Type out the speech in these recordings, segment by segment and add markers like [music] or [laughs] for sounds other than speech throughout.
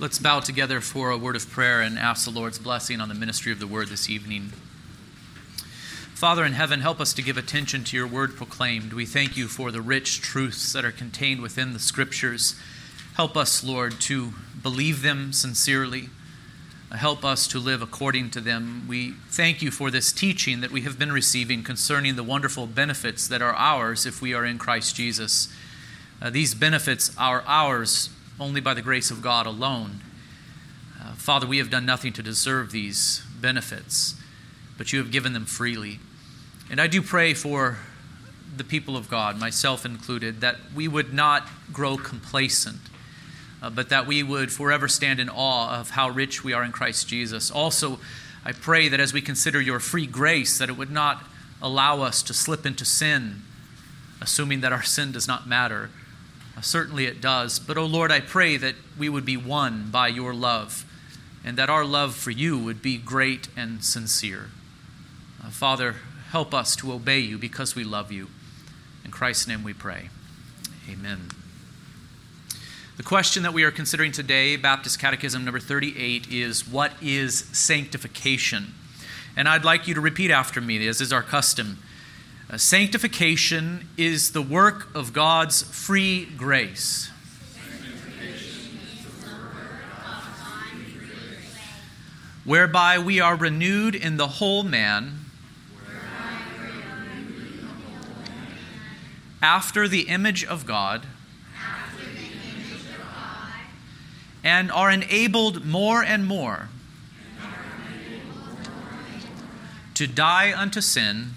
Let's bow together for a word of prayer and ask the Lord's blessing on the ministry of the word this evening. Father in heaven, help us to give attention to your word proclaimed. We thank you for the rich truths that are contained within the scriptures. Help us, Lord, to believe them sincerely. Help us to live according to them. We thank you for this teaching that we have been receiving concerning the wonderful benefits that are ours if we are in Christ Jesus. Uh, these benefits are ours only by the grace of God alone. Uh, Father, we have done nothing to deserve these benefits, but you have given them freely. And I do pray for the people of God, myself included, that we would not grow complacent, uh, but that we would forever stand in awe of how rich we are in Christ Jesus. Also, I pray that as we consider your free grace, that it would not allow us to slip into sin, assuming that our sin does not matter certainly it does. But, oh Lord, I pray that we would be won by your love and that our love for you would be great and sincere. Uh, Father, help us to obey you because we love you. In Christ's name we pray. Amen. The question that we are considering today, Baptist Catechism number 38, is What is sanctification? And I'd like you to repeat after me, as is our custom. Uh, sanctification is the work of God's free grace. Whereby we are renewed in the whole man. After the image of God. And are enabled more and more. To die unto sin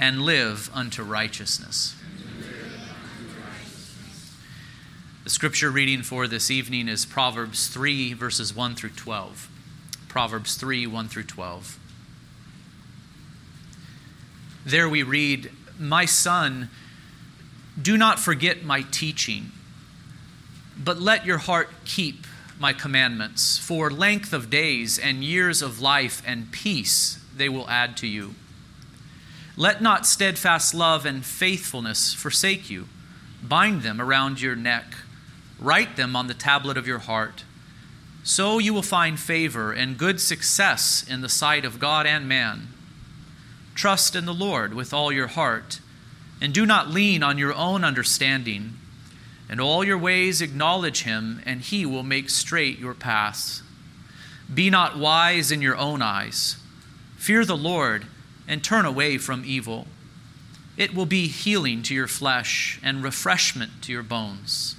and live unto righteousness. The scripture reading for this evening is Proverbs 3, verses 1 through 12. Proverbs 3, 1 through 12. There we read, My son, do not forget my teaching, but let your heart keep my commandments. For length of days and years of life and peace they will add to you. Let not steadfast love and faithfulness forsake you. Bind them around your neck, write them on the tablet of your heart. So you will find favor and good success in the sight of God and man. Trust in the Lord with all your heart, and do not lean on your own understanding. In all your ways acknowledge him, and he will make straight your paths. Be not wise in your own eyes. Fear the Lord and turn away from evil. It will be healing to your flesh and refreshment to your bones.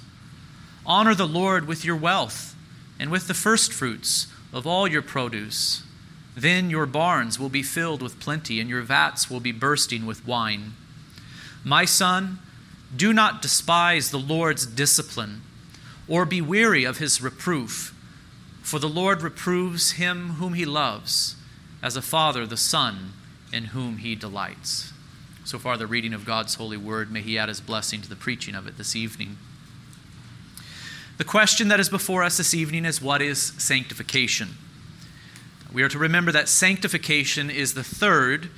Honor the Lord with your wealth and with the firstfruits of all your produce. Then your barns will be filled with plenty, and your vats will be bursting with wine. My son, do not despise the Lord's discipline, or be weary of his reproof, for the Lord reproves him whom he loves, as a father the son in whom he delights. So far, the reading of God's holy word. May he add his blessing to the preaching of it this evening. The question that is before us this evening is what is sanctification? We are to remember that sanctification is the third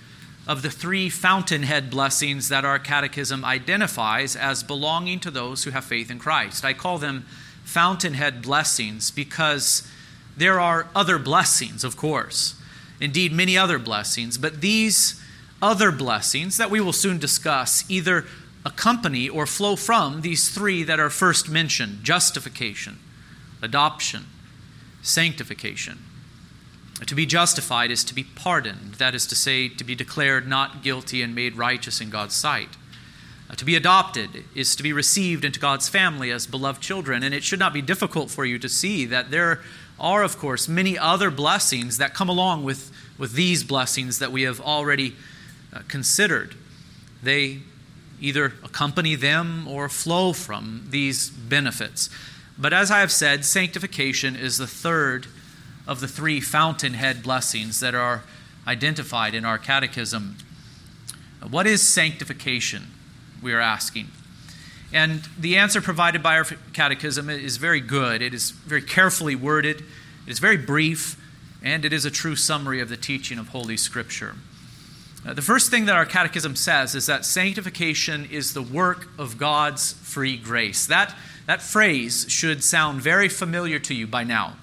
of the three fountainhead blessings that our catechism identifies as belonging to those who have faith in Christ. I call them fountainhead blessings because there are other blessings, of course indeed many other blessings, but these other blessings that we will soon discuss either accompany or flow from these three that are first mentioned justification, adoption, sanctification. To be justified is to be pardoned, that is to say, to be declared not guilty and made righteous in God's sight. Uh, to be adopted is to be received into God's family as beloved children, and it should not be difficult for you to see that there are, of course, many other blessings that come along with, with these blessings that we have already uh, considered. They either accompany them or flow from these benefits. But as I have said, sanctification is the third of the three fountainhead blessings that are identified in our catechism. What is sanctification? We are asking. And the answer provided by our catechism is very good. It is very carefully worded, it is very brief, and it is a true summary of the teaching of Holy Scripture. Uh, the first thing that our catechism says is that sanctification is the work of God's free grace. That That phrase should sound very familiar to you by now.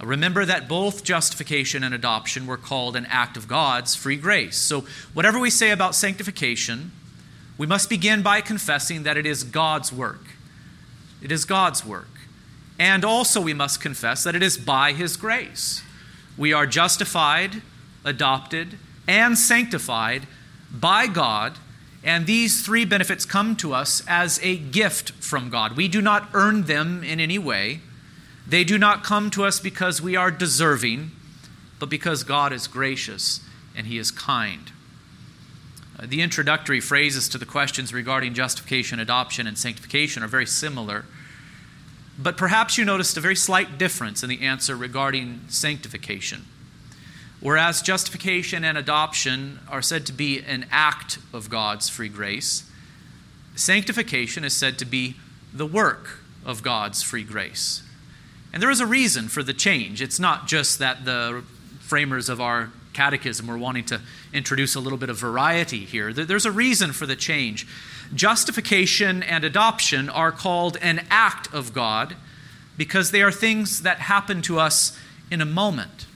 Remember that both justification and adoption were called an act of God's free grace. So, whatever we say about sanctification, we must begin by confessing that it is God's work. It is God's work. And also, we must confess that it is by His grace. We are justified, adopted, and sanctified by God, and these three benefits come to us as a gift from God. We do not earn them in any way. They do not come to us because we are deserving, but because God is gracious and He is kind. The introductory phrases to the questions regarding justification, adoption, and sanctification are very similar. But perhaps you noticed a very slight difference in the answer regarding sanctification. Whereas justification and adoption are said to be an act of God's free grace, sanctification is said to be the work of God's free grace. And there is a reason for the change. It's not just that the framers of our catechism we're wanting to introduce a little bit of variety here. There's a reason for the change. Justification and adoption are called an act of God because they are things that happen to us in a moment.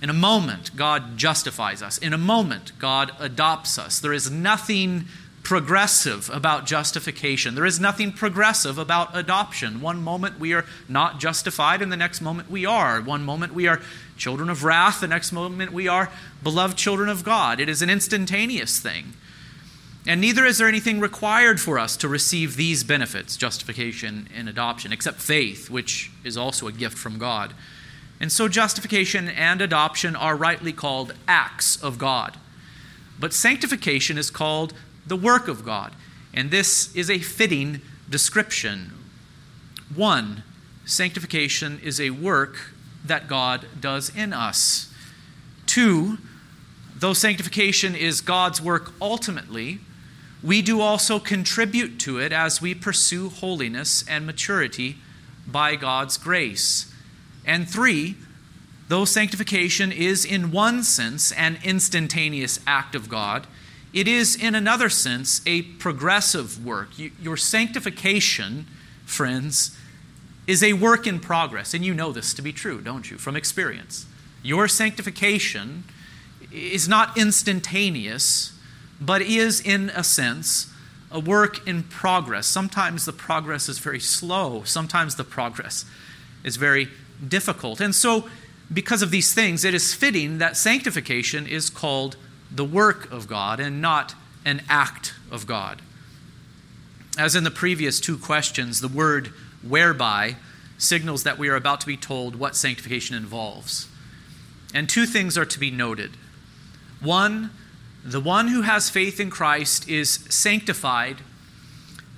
In a moment, God justifies us. In a moment, God adopts us. There is nothing progressive about justification. There is nothing progressive about adoption. One moment we are not justified, and the next moment we are. One moment we are children of wrath, the next moment we are beloved children of God. It is an instantaneous thing. And neither is there anything required for us to receive these benefits, justification and adoption, except faith, which is also a gift from God. And so justification and adoption are rightly called acts of God. But sanctification is called the work of God. And this is a fitting description. One, sanctification is a work that God does in us. Two, though sanctification is God's work ultimately, we do also contribute to it as we pursue holiness and maturity by God's grace. And three, though sanctification is in one sense an instantaneous act of God, it is, in another sense, a progressive work. Your sanctification, friends, is a work in progress. And you know this to be true, don't you, from experience? Your sanctification is not instantaneous, but is, in a sense, a work in progress. Sometimes the progress is very slow, sometimes the progress is very difficult. And so, because of these things, it is fitting that sanctification is called the work of God and not an act of God. As in the previous two questions, the word whereby signals that we are about to be told what sanctification involves. And two things are to be noted. One, the one who has faith in Christ is sanctified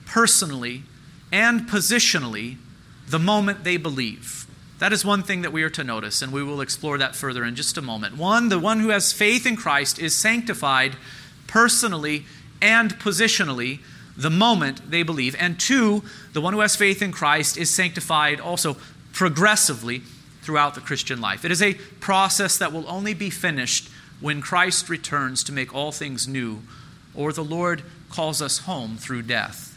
personally and positionally the moment they believe. That is one thing that we are to notice, and we will explore that further in just a moment. One, the one who has faith in Christ is sanctified personally and positionally the moment they believe. And two, the one who has faith in Christ is sanctified also progressively throughout the Christian life. It is a process that will only be finished when Christ returns to make all things new, or the Lord calls us home through death.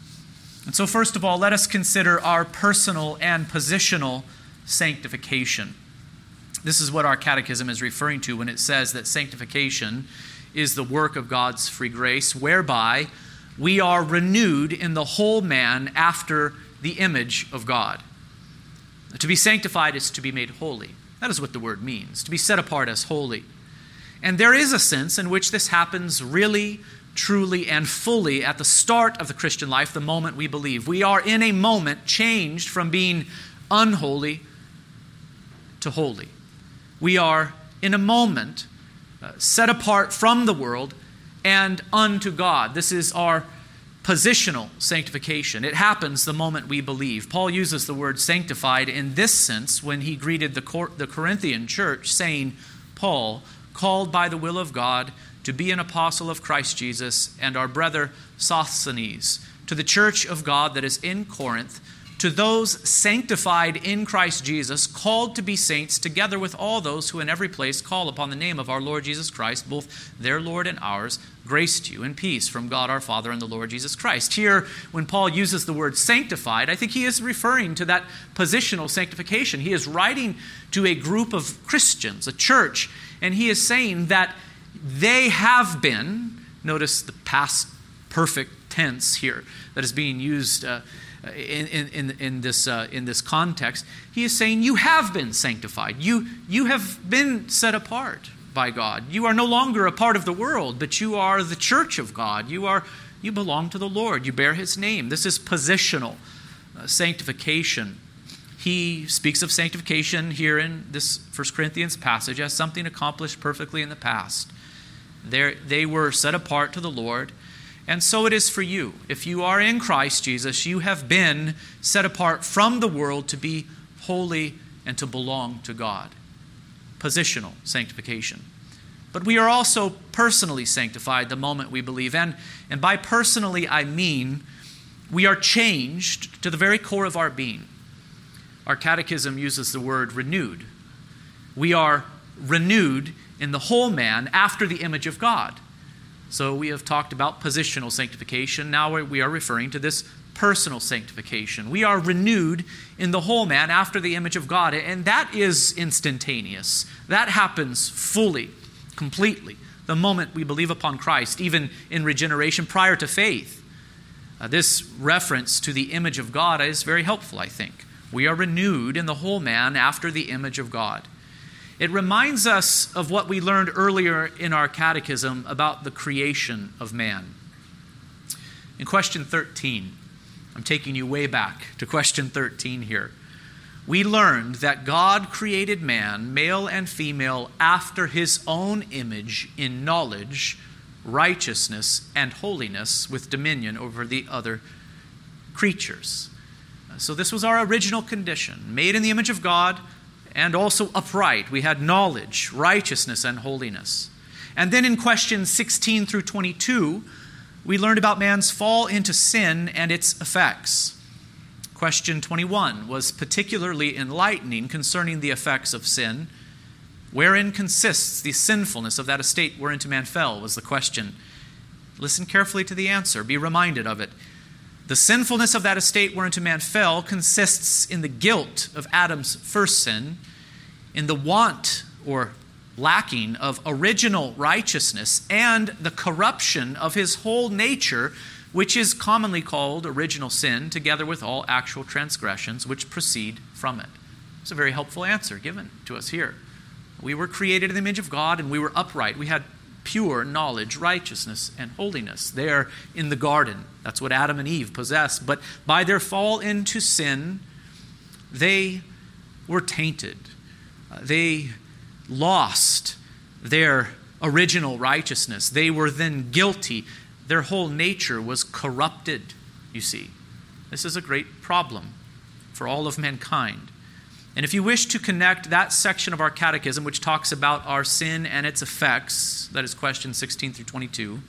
And so, first of all, let us consider our personal and positional sanctification. This is what our catechism is referring to when it says that sanctification is the work of God's free grace, whereby we are renewed in the whole man after the image of God. To be sanctified is to be made holy. That is what the word means, to be set apart as holy. And there is a sense in which this happens really, truly, and fully at the start of the Christian life, the moment we believe. We are in a moment changed from being unholy to holy. We are, in a moment, uh, set apart from the world and unto God. This is our positional sanctification. It happens the moment we believe. Paul uses the word sanctified in this sense when he greeted the, Cor- the Corinthian church, saying, Paul, called by the will of God to be an apostle of Christ Jesus, and our brother Sosthenes, to the church of God that is in Corinth to those sanctified in Christ Jesus, called to be saints, together with all those who in every place call upon the name of our Lord Jesus Christ, both their Lord and ours, Grace to you and peace from God our Father and the Lord Jesus Christ. Here, when Paul uses the word sanctified, I think he is referring to that positional sanctification. He is writing to a group of Christians, a church, and he is saying that they have been, notice the past perfect tense here that is being used uh, in, in, in, this, uh, in this context. He is saying, You have been sanctified, you, you have been set apart by God. You are no longer a part of the world, but you are the church of God. You are you belong to the Lord. You bear his name. This is positional uh, sanctification. He speaks of sanctification here in this 1 Corinthians passage as something accomplished perfectly in the past. They're, they were set apart to the Lord, and so it is for you. If you are in Christ Jesus, you have been set apart from the world to be holy and to belong to God positional sanctification. But we are also personally sanctified the moment we believe. And, and by personally, I mean we are changed to the very core of our being. Our catechism uses the word renewed. We are renewed in the whole man after the image of God. So we have talked about positional sanctification. Now we are referring to this personal sanctification. We are renewed in the whole man after the image of God, and that is instantaneous. That happens fully, completely, the moment we believe upon Christ, even in regeneration prior to faith. Uh, this reference to the image of God is very helpful, I think. We are renewed in the whole man after the image of God. It reminds us of what we learned earlier in our catechism about the creation of man. In question 13, I'm taking you way back to question 13 here. We learned that God created man, male and female, after his own image in knowledge, righteousness, and holiness, with dominion over the other creatures. So, this was our original condition made in the image of God and also upright. We had knowledge, righteousness, and holiness. And then in questions 16 through 22, we learned about man's fall into sin and its effects. Question 21 was particularly enlightening concerning the effects of sin. Wherein consists the sinfulness of that estate whereinto man fell? was the question. Listen carefully to the answer, be reminded of it. The sinfulness of that estate whereinto man fell consists in the guilt of Adam's first sin, in the want or lacking of original righteousness and the corruption of his whole nature, which is commonly called original sin, together with all actual transgressions which proceed from it. It's a very helpful answer given to us here. We were created in the image of God and we were upright. We had pure knowledge, righteousness, and holiness there in the garden. That's what Adam and Eve possessed. But by their fall into sin, they were tainted. Uh, they lost their original righteousness. They were then guilty. Their whole nature was corrupted, you see. This is a great problem for all of mankind. And if you wish to connect that section of our catechism, which talks about our sin and its effects, that is question 16 through 22,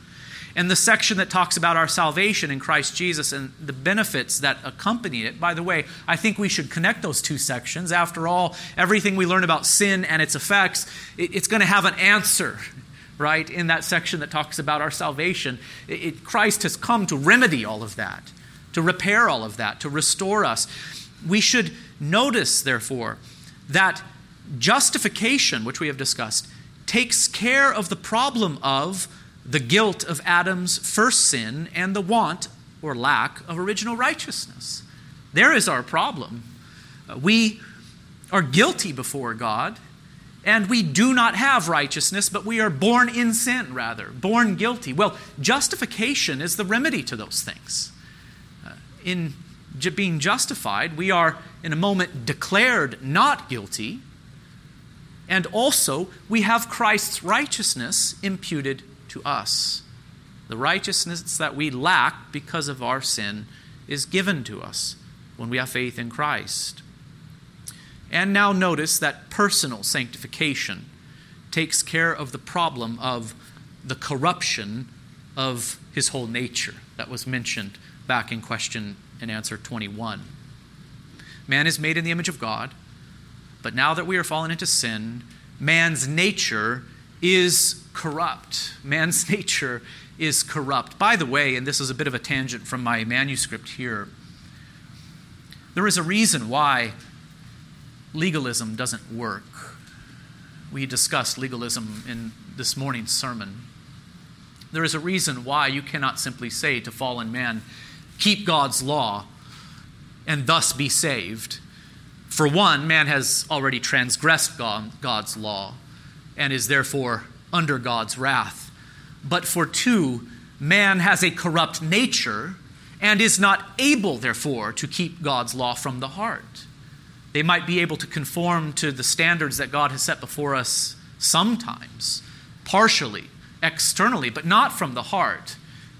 and the section that talks about our salvation in Christ Jesus and the benefits that accompany it. By the way, I think we should connect those two sections. After all, everything we learn about sin and its effects, it's going to have an answer, right, in that section that talks about our salvation. It, Christ has come to remedy all of that, to repair all of that, to restore us. We should notice, therefore, that justification, which we have discussed, takes care of the problem of the guilt of Adam's first sin and the want or lack of original righteousness. There is our problem. Uh, we are guilty before God, and we do not have righteousness, but we are born in sin, rather, born guilty. Well, justification is the remedy to those things. Uh, in being justified, we are in a moment declared not guilty, and also we have Christ's righteousness imputed to us. The righteousness that we lack because of our sin is given to us when we have faith in Christ. And now notice that personal sanctification takes care of the problem of the corruption of his whole nature that was mentioned back in question and answer 21. Man is made in the image of God, but now that we are fallen into sin, man's nature is corrupt. Man's [laughs] nature is corrupt. By the way, and this is a bit of a tangent from my manuscript here, there is a reason why legalism doesn't work. We discussed legalism in this morning's sermon. There is a reason why you cannot simply say to fallen man, keep God's law and thus be saved. For one, man has already transgressed God's law and is therefore under God's wrath. But for two, man has a corrupt nature and is not able, therefore, to keep God's law from the heart. They might be able to conform to the standards that God has set before us sometimes, partially, externally, but not from the heart.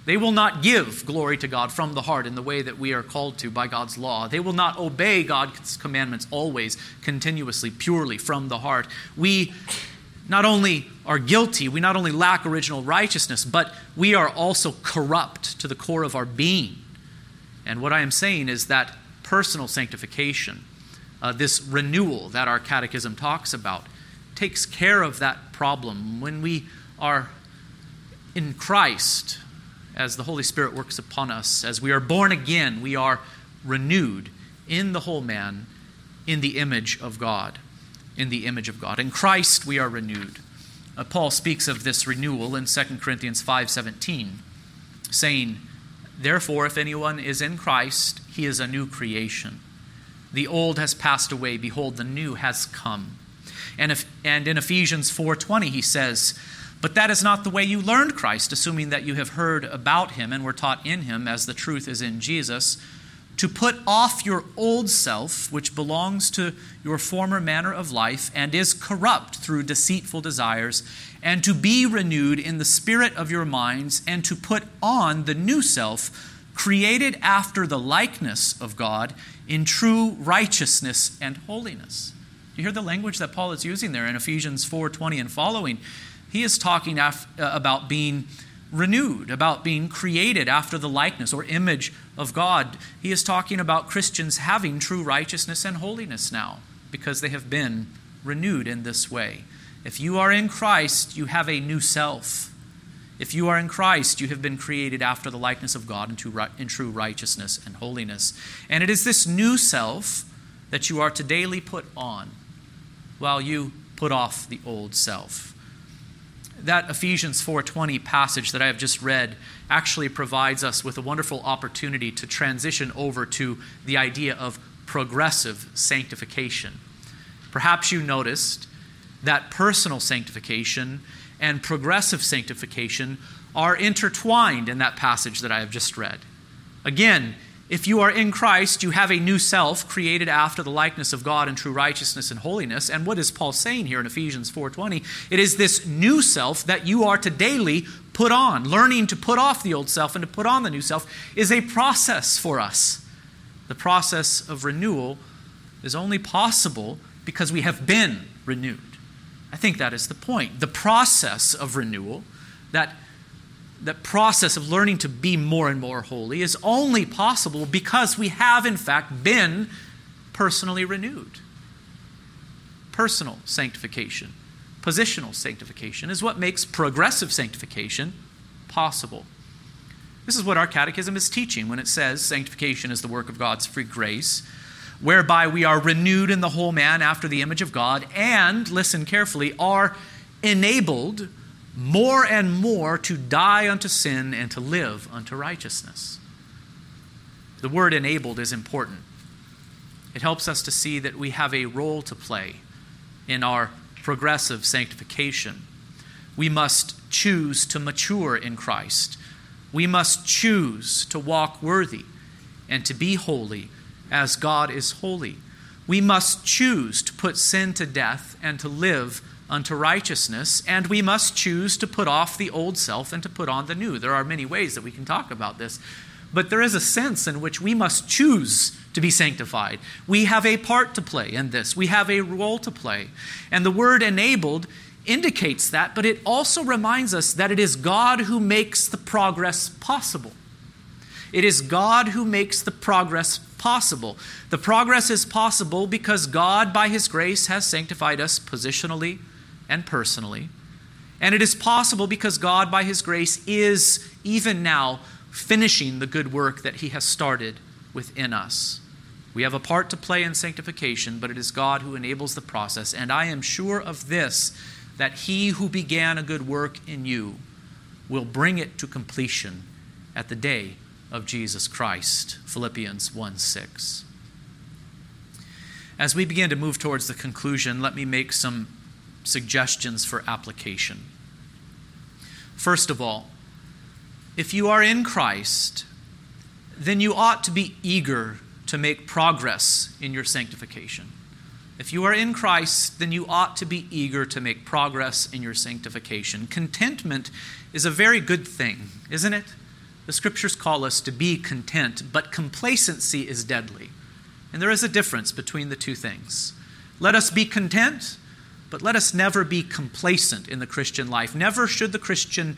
They will not give glory to God from the heart in the way that we are called to by God's law. They will not obey God's commandments always, continuously, purely from the heart. We not only are guilty, we not only lack original righteousness, but we are also corrupt to the core of our being. And what I am saying is that personal sanctification, uh, this renewal that our catechism talks about, takes care of that problem. When we are in Christ, as the Holy Spirit works upon us, as we are born again, we are renewed in the whole man in the image of God in the image of God. In Christ we are renewed. Uh, Paul speaks of this renewal in 2 Corinthians 5:17, saying, "Therefore if anyone is in Christ, he is a new creation. The old has passed away; behold, the new has come." And if and in Ephesians 4:20 he says, "But that is not the way you learned Christ, assuming that you have heard about him and were taught in him as the truth is in Jesus." to put off your old self, which belongs to your former manner of life and is corrupt through deceitful desires, and to be renewed in the spirit of your minds, and to put on the new self, created after the likeness of God in true righteousness and holiness. You hear the language that Paul is using there in Ephesians 4:20 and following. He is talking af- uh, about being renewed, about being created after the likeness or image of God. He is talking about Christians having true righteousness and holiness now because they have been renewed in this way. If you are in Christ, you have a new self. If you are in Christ, you have been created after the likeness of God in true righteousness and holiness. And it is this new self that you are to daily put on while you put off the old self that Ephesians 4:20 passage that I have just read actually provides us with a wonderful opportunity to transition over to the idea of progressive sanctification. Perhaps you noticed that personal sanctification and progressive sanctification are intertwined in that passage that I have just read. Again, if you are in Christ, you have a new self created after the likeness of God in true righteousness and holiness. And what is Paul saying here in Ephesians 4:20? It is this new self that you are to daily put on. Learning to put off the old self and to put on the new self is a process for us. The process of renewal is only possible because we have been renewed. I think that is the point. The process of renewal that that process of learning to be more and more holy is only possible because we have, in fact, been personally renewed. Personal sanctification, positional sanctification is what makes progressive sanctification possible. This is what our catechism is teaching when it says sanctification is the work of God's free grace, whereby we are renewed in the whole man after the image of God and, listen carefully, are enabled more and more to die unto sin and to live unto righteousness. The word enabled is important. It helps us to see that we have a role to play in our progressive sanctification. We must choose to mature in Christ. We must choose to walk worthy and to be holy as God is holy. We must choose to put sin to death and to live unto righteousness, and we must choose to put off the old self and to put on the new. There are many ways that we can talk about this, but there is a sense in which we must choose to be sanctified. We have a part to play in this, we have a role to play. And the word enabled indicates that, but it also reminds us that it is God who makes the progress possible. It is God who makes the progress possible. The progress is possible because God, by His grace, has sanctified us positionally, and personally. And it is possible because God, by His grace, is even now finishing the good work that He has started within us. We have a part to play in sanctification, but it is God who enables the process. And I am sure of this that He who began a good work in you will bring it to completion at the day of Jesus Christ. Philippians 1 6. As we begin to move towards the conclusion, let me make some suggestions for application. First of all, if you are in Christ, then you ought to be eager to make progress in your sanctification. If you are in Christ, then you ought to be eager to make progress in your sanctification. Contentment is a very good thing, isn't it? The scriptures call us to be content, but complacency is deadly. And there is a difference between the two things. Let us be content, but let us never be complacent in the Christian life. Never should the Christian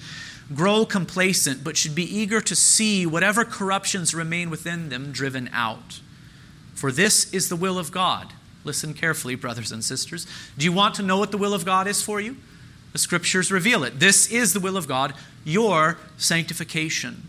grow complacent, but should be eager to see whatever corruptions remain within them driven out. For this is the will of God. Listen carefully, brothers and sisters. Do you want to know what the will of God is for you? The scriptures reveal it. This is the will of God, your sanctification,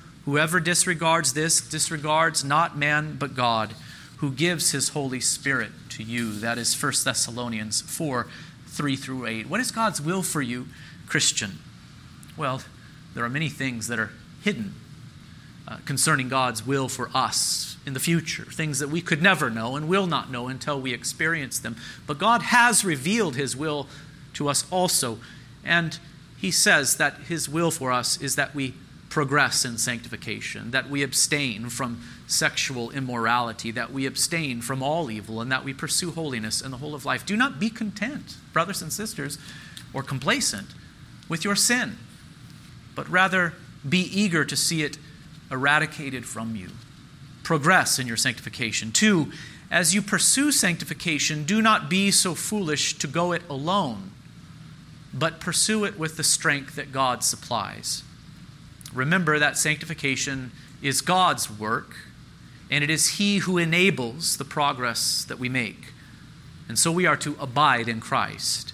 whoever disregards this disregards not man, but God, who gives his Holy Spirit to you. That is 1 Thessalonians 4 3 through 8. What is God's will for you, Christian? Well, there are many things that are hidden uh, concerning God's will for us in the future, things that we could never know and will not know until we experience them. But God has revealed His will to us also. And He says that His will for us is that we progress in sanctification, that we abstain from sexual immorality, that we abstain from all evil, and that we pursue holiness in the whole of life. Do not be content, brothers and sisters, or complacent with your sin but rather be eager to see it eradicated from you. Progress in your sanctification. Two, as you pursue sanctification, do not be so foolish to go it alone, but pursue it with the strength that God supplies. Remember that sanctification is God's work, and it is He who enables the progress that we make. And so we are to abide in Christ.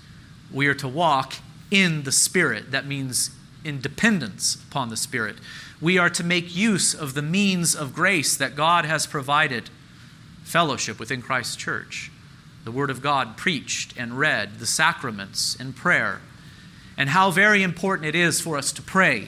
We are to walk in the Spirit. That means in dependence upon the Spirit. We are to make use of the means of grace that God has provided fellowship within Christ's church, the Word of God preached and read, the sacraments and prayer, and how very important it is for us to pray.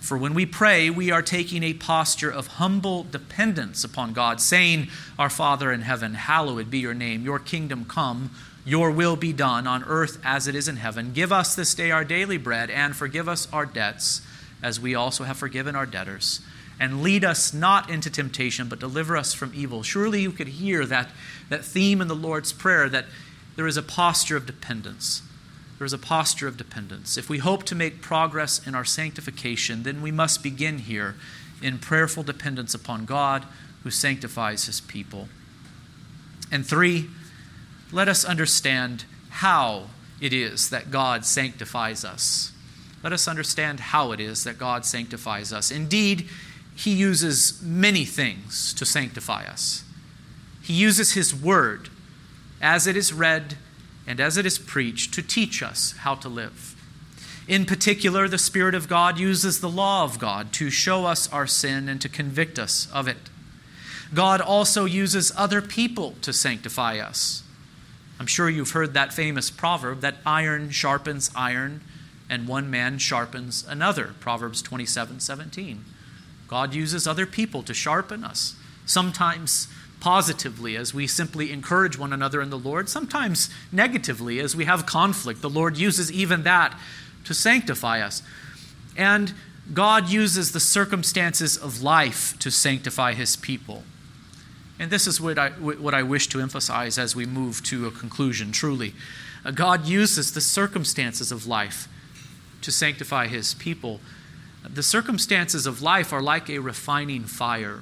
For when we pray, we are taking a posture of humble dependence upon God, saying, Our Father in heaven, hallowed be your name, your kingdom come. Your will be done on earth as it is in heaven. Give us this day our daily bread, and forgive us our debts, as we also have forgiven our debtors. And lead us not into temptation, but deliver us from evil. Surely you could hear that, that theme in the Lord's Prayer that there is a posture of dependence. There is a posture of dependence. If we hope to make progress in our sanctification, then we must begin here in prayerful dependence upon God who sanctifies his people. And three, let us understand how it is that God sanctifies us. Let us understand how it is that God sanctifies us. Indeed, He uses many things to sanctify us. He uses His Word, as it is read and as it is preached, to teach us how to live. In particular, the Spirit of God uses the law of God to show us our sin and to convict us of it. God also uses other people to sanctify us. I'm sure you've heard that famous proverb that iron sharpens iron and one man sharpens another. Proverbs 27 17. God uses other people to sharpen us, sometimes positively as we simply encourage one another in the Lord, sometimes negatively as we have conflict. The Lord uses even that to sanctify us. And God uses the circumstances of life to sanctify his people. And this is what I, what I wish to emphasize as we move to a conclusion, truly. Uh, God uses the circumstances of life to sanctify his people. The circumstances of life are like a refining fire.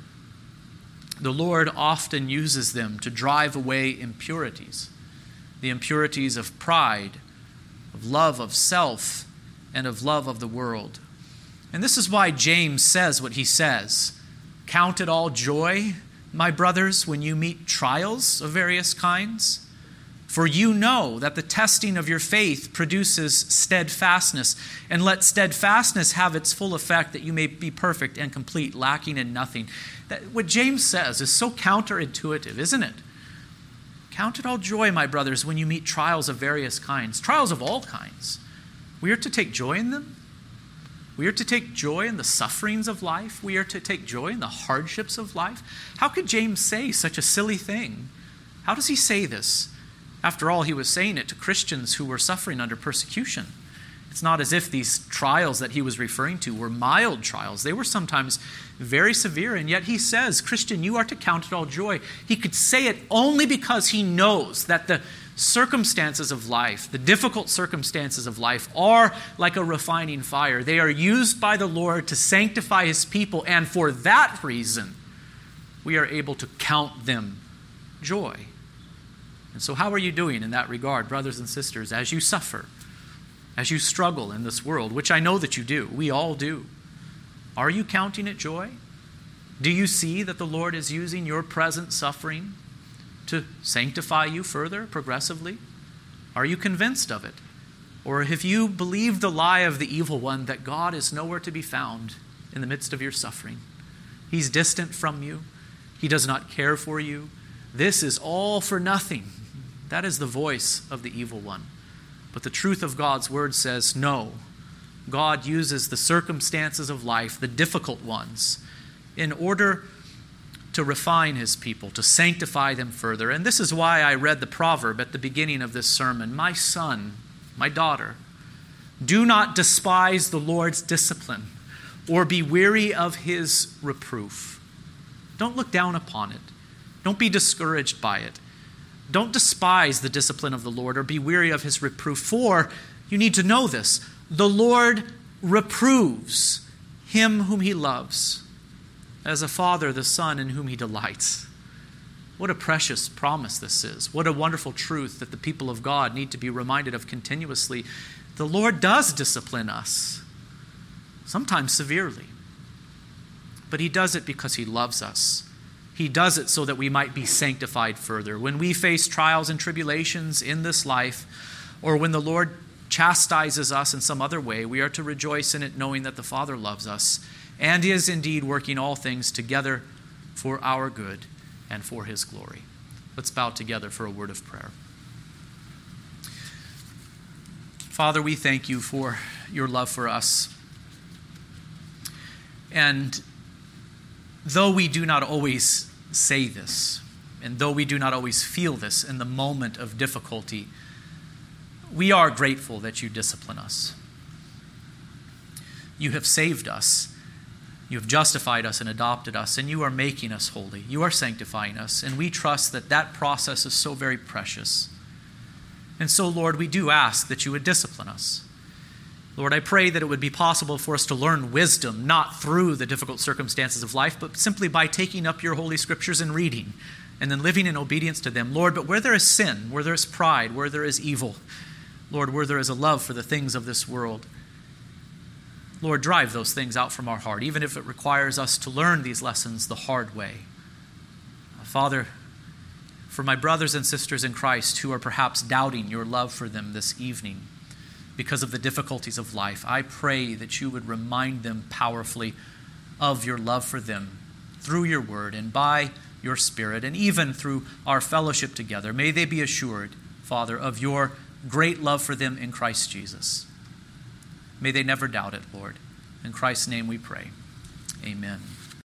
The Lord often uses them to drive away impurities the impurities of pride, of love of self, and of love of the world. And this is why James says what he says Count it all joy, my brothers, when you meet trials of various kinds for you know that the testing of your faith produces steadfastness, and let steadfastness have its full effect that you may be perfect and complete, lacking in nothing. That, what James says is so counterintuitive, isn't it? Count it all joy, my brothers, when you meet trials of various kinds, trials of all kinds. We are to take joy in them. We are to take joy in the sufferings of life. We are to take joy in the hardships of life. How could James say such a silly thing? How does he say this? After all, he was saying it to Christians who were suffering under persecution. It's not as if these trials that he was referring to were mild trials. They were sometimes very severe, and yet he says, Christian, you are to count it all joy. He could say it only because he knows that the circumstances of life, the difficult circumstances of life, are like a refining fire. They are used by the Lord to sanctify his people, and for that reason, we are able to count them joy. And so, how are you doing in that regard, brothers and sisters, as you suffer, as you struggle in this world, which I know that you do? We all do. Are you counting it joy? Do you see that the Lord is using your present suffering to sanctify you further, progressively? Are you convinced of it? Or have you believed the lie of the evil one that God is nowhere to be found in the midst of your suffering? He's distant from you, He does not care for you. This is all for nothing. That is the voice of the evil one. But the truth of God's word says no. God uses the circumstances of life, the difficult ones, in order to refine his people, to sanctify them further. And this is why I read the proverb at the beginning of this sermon My son, my daughter, do not despise the Lord's discipline or be weary of his reproof. Don't look down upon it, don't be discouraged by it. Don't despise the discipline of the Lord or be weary of his reproof, for you need to know this the Lord reproves him whom he loves, as a father the son in whom he delights. What a precious promise this is. What a wonderful truth that the people of God need to be reminded of continuously. The Lord does discipline us, sometimes severely, but he does it because he loves us. He does it so that we might be sanctified further. When we face trials and tribulations in this life, or when the Lord chastises us in some other way, we are to rejoice in it, knowing that the Father loves us and is indeed working all things together for our good and for His glory. Let's bow together for a word of prayer. Father, we thank you for your love for us. And though we do not always say this, and though we do not always feel this in the moment of difficulty, we are grateful that you discipline us. You have saved us. You have justified us and adopted us, and you are making us holy. You are sanctifying us, and we trust that that process is so very precious. And so, Lord, we do ask that you would discipline us. Lord, I pray that it would be possible for us to learn wisdom, not through the difficult circumstances of life, but simply by taking up your holy scriptures and reading, and then living in obedience to them. Lord, but where there is sin, where there is pride, where there is evil, Lord, where there is a love for the things of this world, Lord, drive those things out from our heart, even if it requires us to learn these lessons the hard way. Father, for my brothers and sisters in Christ who are perhaps doubting your love for them this evening, because of the difficulties of life. I pray that you would remind them powerfully of your love for them through your word and by your spirit, and even through our fellowship together. May they be assured, Father, of your great love for them in Christ Jesus. May they never doubt it, Lord. In Christ's name we pray. Amen.